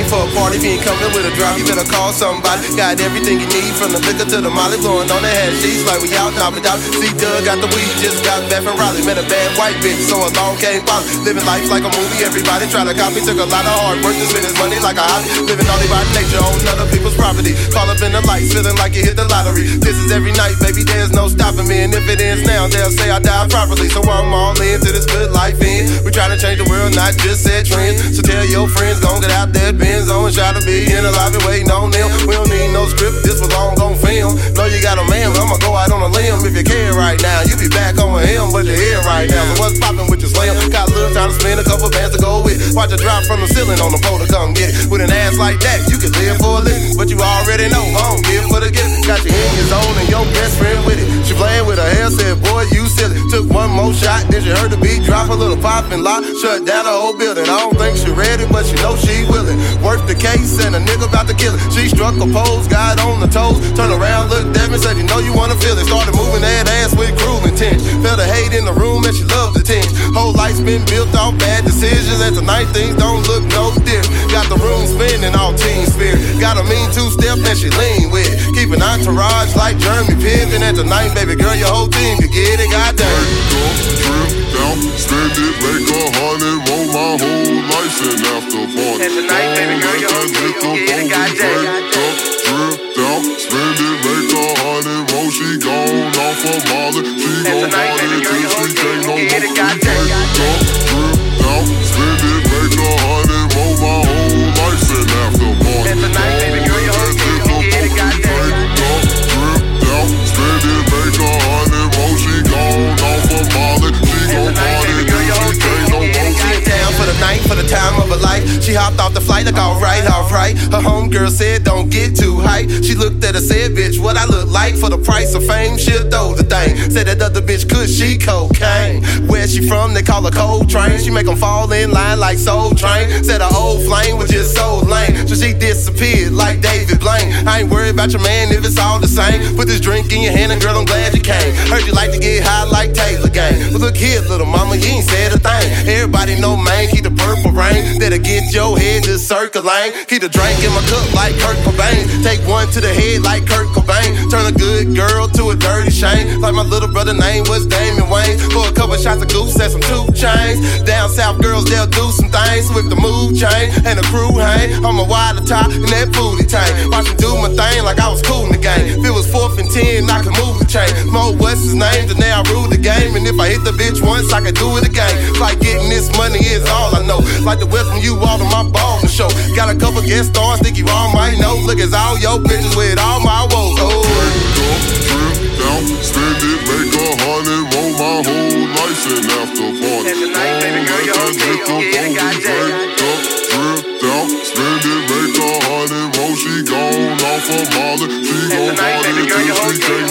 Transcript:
came for a party, if you ain't coming with a drop, you better call somebody. Got everything you need from the liquor to the molly, Going on the head sheets like we out, top it out. See, Doug got the weed, just got back from Raleigh. Met a bad white bitch, so along came Polly. Living life like a movie, everybody try to copy. Took a lot of hard work to spend his money like a hobby. Living only by nature on other people's property. Call up in the lights, feeling like you hit the lottery. This is every night, baby, there's no stopping me. And if it ends now, they'll say I died properly. So I'm all into this good life in. We try to change the world, not just set trends. So tell your friends, gon' get out there, Benz on, try to be in the lobby waiting on them. We don't need no script, this was long gon' film. Know you got a man, but I'ma go out on a limb. If you care right now, you be back on him, but you're here right now. So what's poppin' to spend a couple bands to go with. Watch it drop from the ceiling on the pole to come get it. With an ass like that, you can live for a living. But you already know, I don't give for the gift. Got your in your zone and your best friend with it. She playing with her hair, said, boy, you silly. Took one more shot, then she heard the beat drop, a little pop and lock. Shut down the whole building. I don't think she ready, but she know she willing. Worth the case and a nigga about to kill it. She struck a pose, got on the toes. Turn around, looked at me, said, you know you wanna feel it. Started moving that ass with cruel intent. Felt the hate in the room and she loved life's been built off bad decisions. And tonight things don't look no different. Got the room spinning all team spirit. Got a mean two step that she lean with. Keep an entourage like Jeremy Piven. And tonight, baby girl, your whole team could get it. Goddamn. Drip down, spend it, make a hundred, roll my whole life and after party. And tonight, baby girl, your whole team gon' get it. Goddamn. Drip down, spend it, She hopped off the flight like alright, alright. Her homegirl said, don't get too hype. She looked at her, said, bitch, what I look like for the price of fame? She'll throw the thing. Said that other bitch could she cocaine. Where she from? They call her cold train. She make 'em fall in line like Soul Train. Said her old flame was just so lame. So she disappeared like David Blaine. I ain't worried about your man if it's all the same. Put this drink in your hand and girl, I'm glad you came. Heard you like to get high like Taylor Gang. But look here, little mama, you ain't said a Everybody know, man, keep the purple rain. That'll get your head to circling. Keep the drink in my cup like Kurt Cobain. Take one to the head like Kurt Cobain. Turn a good girl to a dirty shame. Like my little brother name was Damon Wayne. For a couple shots of goose and some two chains. Down south girls, they'll do some things with the move chain and the crew hang. I'm a wild top in that booty tank. Watch me do my thing like I was cool in the game. If it was fourth and ten, I could move the chain. Mo, what's his name? Then now I rule the game. And if I hit the bitch once, I can do it again. Like money is all I know. Like to from you all to my ball show. Got a couple guest stars, think you all might know. Look, it's all your bitches with all my woes. Oh. Down, spend it, make a hundred more my whole life and after party. That's a nice baby girl, you're okay, okay, I down, spend it, make a hundred more. She gone off a of molly, she gon' party till she can't